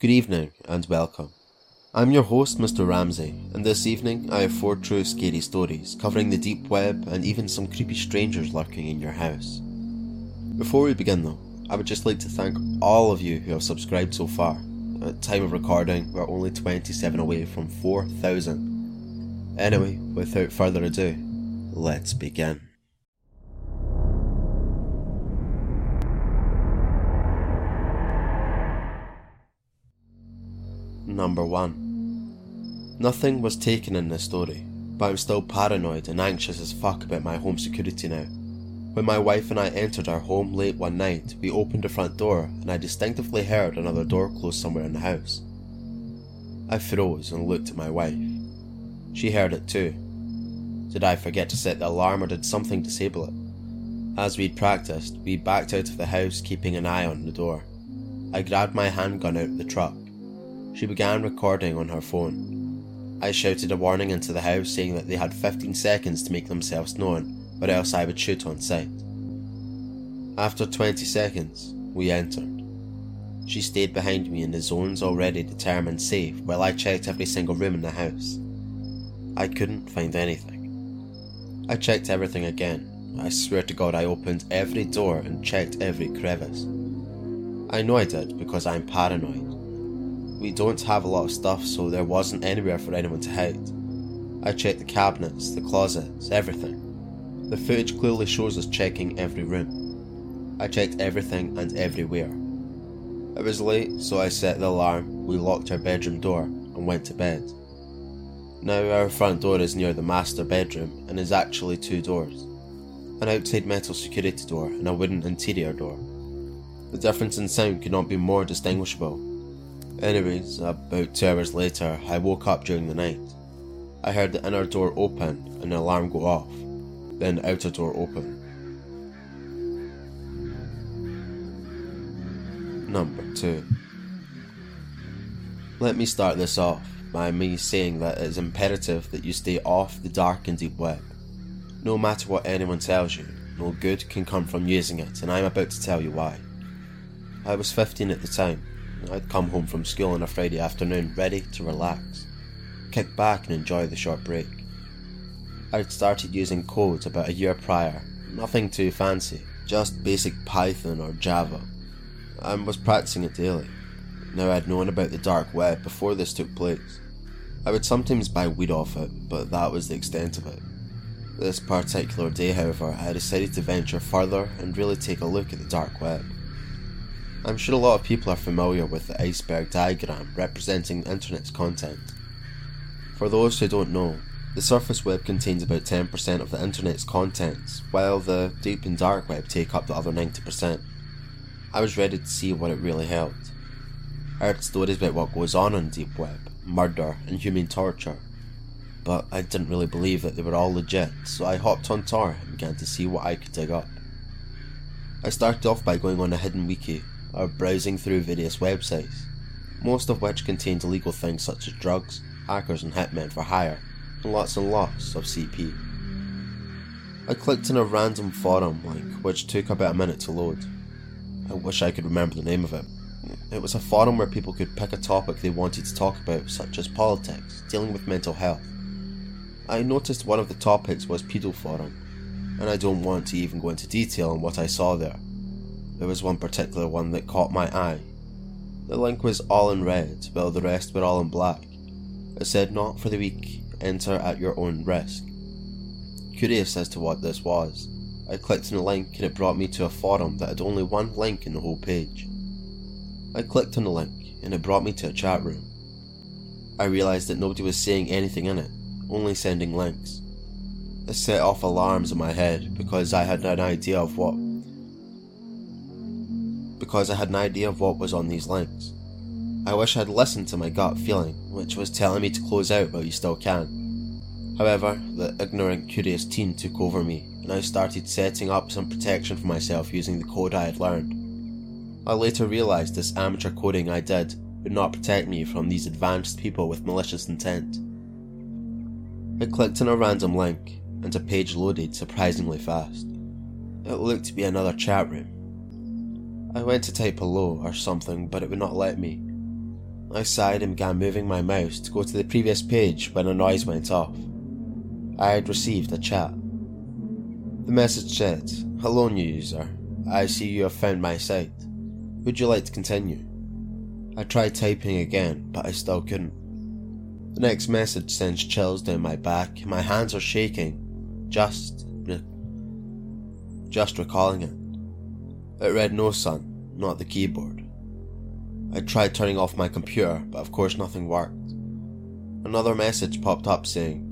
Good evening and welcome. I'm your host, Mr. Ramsay, and this evening I have four true scary stories covering the deep web and even some creepy strangers lurking in your house. Before we begin though, I would just like to thank all of you who have subscribed so far. At time of recording, we're only 27 away from 4,000. Anyway, without further ado, let's begin. Number 1. Nothing was taken in this story, but I'm still paranoid and anxious as fuck about my home security now. When my wife and I entered our home late one night, we opened the front door and I distinctively heard another door close somewhere in the house. I froze and looked at my wife. She heard it too. Did I forget to set the alarm or did something disable it? As we'd practiced, we backed out of the house keeping an eye on the door. I grabbed my handgun out of the truck she began recording on her phone. I shouted a warning into the house saying that they had 15 seconds to make themselves known, or else I would shoot on sight. After 20 seconds, we entered. She stayed behind me in the zones already determined safe while I checked every single room in the house. I couldn't find anything. I checked everything again. I swear to God, I opened every door and checked every crevice. I know I did because I'm paranoid. We don't have a lot of stuff, so there wasn't anywhere for anyone to hide. I checked the cabinets, the closets, everything. The footage clearly shows us checking every room. I checked everything and everywhere. It was late, so I set the alarm, we locked our bedroom door, and went to bed. Now, our front door is near the master bedroom and is actually two doors an outside metal security door and a wooden interior door. The difference in sound could not be more distinguishable, Anyways, about two hours later, I woke up during the night. I heard the inner door open and the alarm go off, then the outer door open. Number 2. Let me start this off by me saying that it is imperative that you stay off the dark and deep web. No matter what anyone tells you, no good can come from using it, and I'm about to tell you why. I was 15 at the time, I'd come home from school on a Friday afternoon ready to relax, kick back and enjoy the short break. I'd started using code about a year prior, nothing too fancy, just basic Python or Java, and was practicing it daily. Now I'd known about the dark web before this took place. I would sometimes buy weed off it, but that was the extent of it. This particular day, however, I decided to venture further and really take a look at the dark web. I'm sure a lot of people are familiar with the iceberg diagram representing the internet's content. For those who don't know, the surface web contains about 10% of the internet's contents, while the deep and dark web take up the other 90%. I was ready to see what it really held. I heard stories about what goes on on deep web, murder, and human torture, but I didn't really believe that they were all legit, so I hopped on Tor and began to see what I could dig up. I started off by going on a hidden wiki or browsing through various websites, most of which contained illegal things such as drugs, hackers, and hitmen for hire, and lots and lots of CP. I clicked on a random forum link which took about a minute to load. I wish I could remember the name of it. It was a forum where people could pick a topic they wanted to talk about, such as politics, dealing with mental health. I noticed one of the topics was Pedo Forum, and I don't want to even go into detail on what I saw there. There was one particular one that caught my eye. The link was all in red, while the rest were all in black. It said, Not for the weak, enter at your own risk. Curious as to what this was, I clicked on the link and it brought me to a forum that had only one link in the whole page. I clicked on the link and it brought me to a chat room. I realised that nobody was saying anything in it, only sending links. This set off alarms in my head because I had an idea of what because I had an idea of what was on these links. I wish I'd listened to my gut feeling, which was telling me to close out while you still can. However, the ignorant, curious teen took over me, and I started setting up some protection for myself using the code I had learned. I later realised this amateur coding I did would not protect me from these advanced people with malicious intent. I clicked on a random link, and a page loaded surprisingly fast. It looked to be another chat room, I went to type hello or something, but it would not let me. I sighed and began moving my mouse to go to the previous page when a noise went off. I had received a chat. The message said, Hello, new user. I see you have found my site. Would you like to continue? I tried typing again, but I still couldn't. The next message sends chills down my back. My hands are shaking. Just. just recalling it. It read no son, not the keyboard. I tried turning off my computer, but of course nothing worked. Another message popped up saying,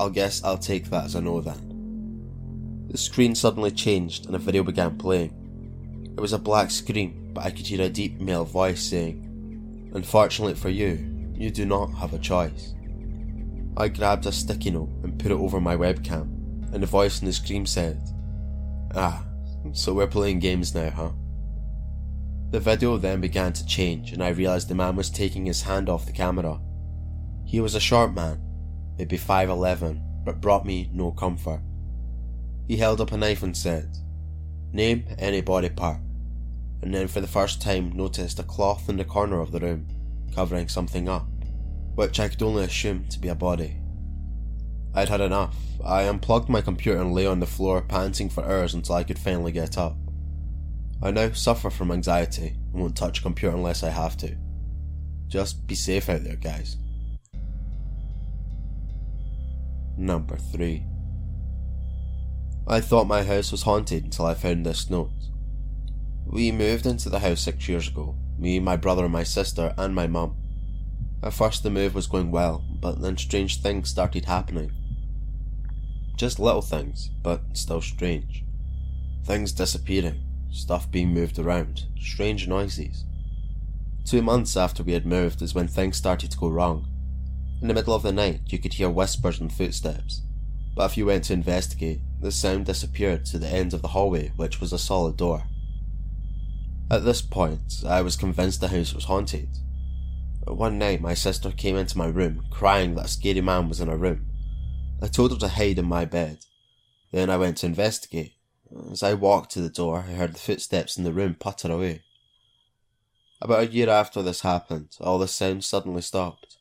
I'll guess I'll take that as a no then. The screen suddenly changed and a video began playing. It was a black screen, but I could hear a deep male voice saying, Unfortunately for you, you do not have a choice. I grabbed a sticky note and put it over my webcam, and the voice in the screen said, Ah, so we're playing games now, huh? The video then began to change, and I realised the man was taking his hand off the camera. He was a short man, maybe 5'11, but brought me no comfort. He held up a knife and said, Name any body part, and then for the first time noticed a cloth in the corner of the room, covering something up, which I could only assume to be a body. I'd had enough. I unplugged my computer and lay on the floor, panting for hours until I could finally get up. I now suffer from anxiety and won't touch a computer unless I have to. Just be safe out there, guys. Number 3 I thought my house was haunted until I found this note. We moved into the house six years ago, me, my brother, my sister, and my mum. At first, the move was going well, but then strange things started happening. Just little things, but still strange. Things disappearing, stuff being moved around, strange noises. Two months after we had moved is when things started to go wrong. In the middle of the night, you could hear whispers and footsteps, but if you went to investigate, the sound disappeared to the end of the hallway, which was a solid door. At this point, I was convinced the house was haunted. One night, my sister came into my room, crying that a scary man was in her room. I told her to hide in my bed. Then I went to investigate. As I walked to the door, I heard the footsteps in the room putter away. About a year after this happened, all the sounds suddenly stopped,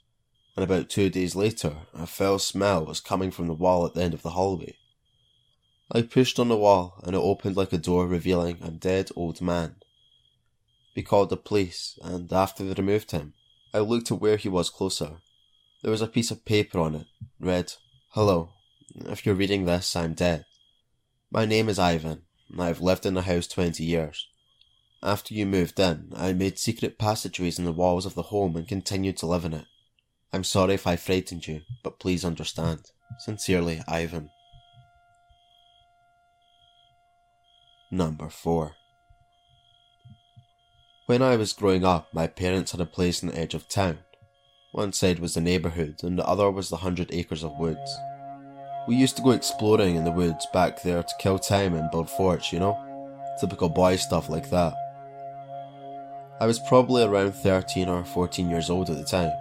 and about two days later, a foul smell was coming from the wall at the end of the hallway. I pushed on the wall and it opened like a door revealing a dead old man. We called the police and after they removed him, I looked at where he was closer. There was a piece of paper on it, read, Hello, if you're reading this, I'm dead. My name is Ivan, and I've lived in the house 20 years. After you moved in, I made secret passageways in the walls of the home and continued to live in it. I'm sorry if I frightened you, but please understand. Sincerely, Ivan. Number 4 When I was growing up, my parents had a place on the edge of town. One side was the neighbourhood, and the other was the hundred acres of woods. We used to go exploring in the woods back there to kill time and build forts, you know? Typical boy stuff like that. I was probably around 13 or 14 years old at the time.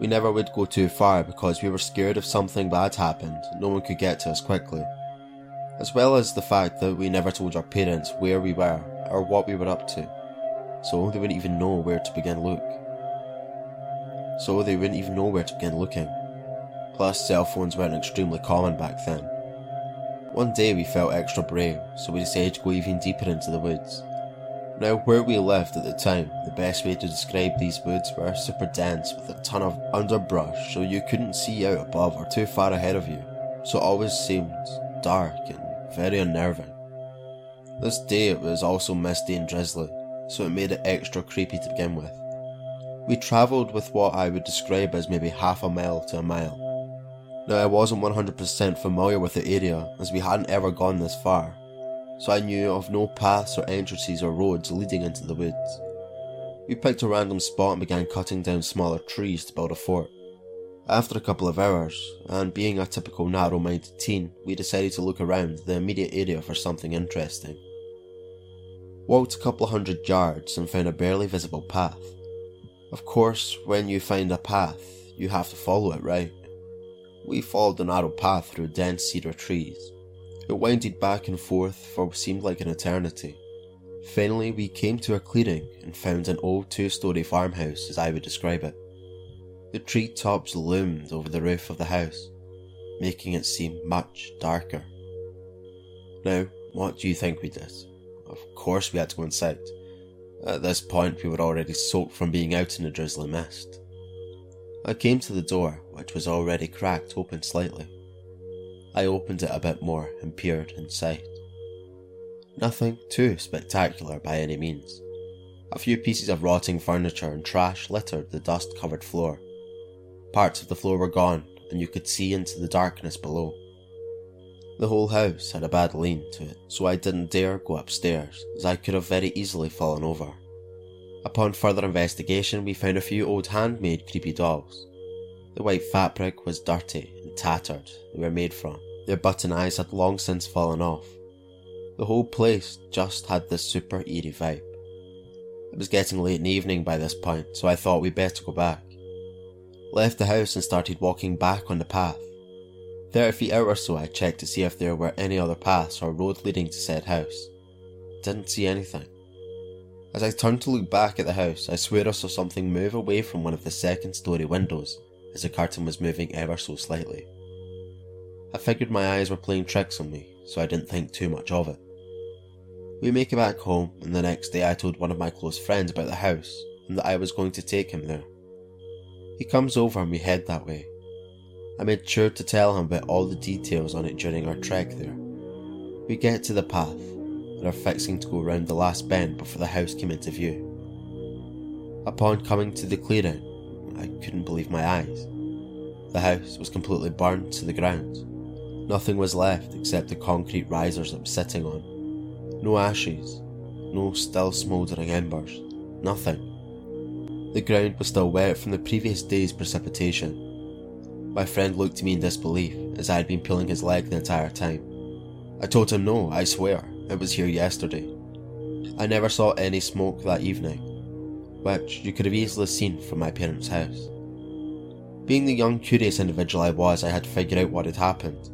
We never would go too far because we were scared if something bad happened, no one could get to us quickly as well as the fact that we never told our parents where we were or what we were up to, so they wouldn't even know where to begin look. So they wouldn't even know where to begin looking. Plus, cell phones weren't extremely common back then. One day we felt extra brave, so we decided to go even deeper into the woods. Now, where we lived at the time, the best way to describe these woods were super dense with a ton of underbrush, so you couldn't see out above or too far ahead of you, so it always seemed dark and very unnerving. This day it was also misty and drizzly, so it made it extra creepy to begin with. We travelled with what I would describe as maybe half a mile to a mile. Now I wasn't 100% familiar with the area as we hadn't ever gone this far, so I knew of no paths or entrances or roads leading into the woods. We picked a random spot and began cutting down smaller trees to build a fort. After a couple of hours, and being a typical narrow minded teen, we decided to look around the immediate area for something interesting. Walked a couple of hundred yards and found a barely visible path. Of course, when you find a path, you have to follow it, right? We followed the narrow path through dense cedar trees. It winded back and forth for what seemed like an eternity. Finally, we came to a clearing and found an old two story farmhouse, as I would describe it. The tree tops loomed over the roof of the house, making it seem much darker. Now, what do you think we did? Of course, we had to go inside. At this point, we were already soaked from being out in the drizzly mist. I came to the door, which was already cracked open slightly. I opened it a bit more and peered inside. Nothing too spectacular by any means. A few pieces of rotting furniture and trash littered the dust covered floor. Parts of the floor were gone, and you could see into the darkness below. The whole house had a bad lean to it, so I didn't dare go upstairs, as I could have very easily fallen over. Upon further investigation, we found a few old handmade creepy dolls. The white fabric was dirty and tattered, they were made from. Their button eyes had long since fallen off, the whole place just had this super eerie vibe. It was getting late in the evening by this point, so I thought we'd better go back. Left the house and started walking back on the path. Thirty feet out or so, I checked to see if there were any other paths or road leading to said house. Didn't see anything. As I turned to look back at the house, I swear I saw something move away from one of the second story windows as the curtain was moving ever so slightly. I figured my eyes were playing tricks on me, so I didn't think too much of it. We make it back home, and the next day I told one of my close friends about the house and that I was going to take him there. He comes over and we head that way. I made sure to tell him about all the details on it during our trek there. We get to the path and are fixing to go round the last bend before the house came into view. Upon coming to the clearing, I couldn't believe my eyes. The house was completely burned to the ground. Nothing was left except the concrete risers was sitting on no ashes, no still smouldering embers, nothing. The ground was still wet from the previous day's precipitation. My friend looked at me in disbelief as I had been pulling his leg the entire time. I told him no, I swear, it was here yesterday. I never saw any smoke that evening, which you could have easily seen from my parents' house. Being the young, curious individual I was, I had to figure out what had happened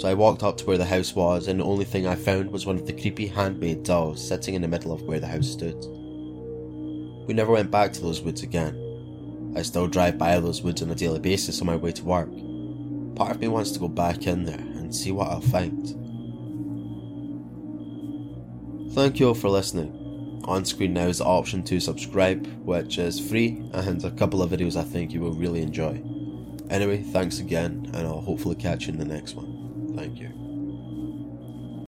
so I walked up to where the house was, and the only thing I found was one of the creepy handmade dolls sitting in the middle of where the house stood. We never went back to those woods again. I still drive by those woods on a daily basis on my way to work. Part of me wants to go back in there and see what I'll find. Thank you all for listening. On screen now is the option to subscribe, which is free, and a couple of videos I think you will really enjoy. Anyway, thanks again, and I'll hopefully catch you in the next one. Thank you.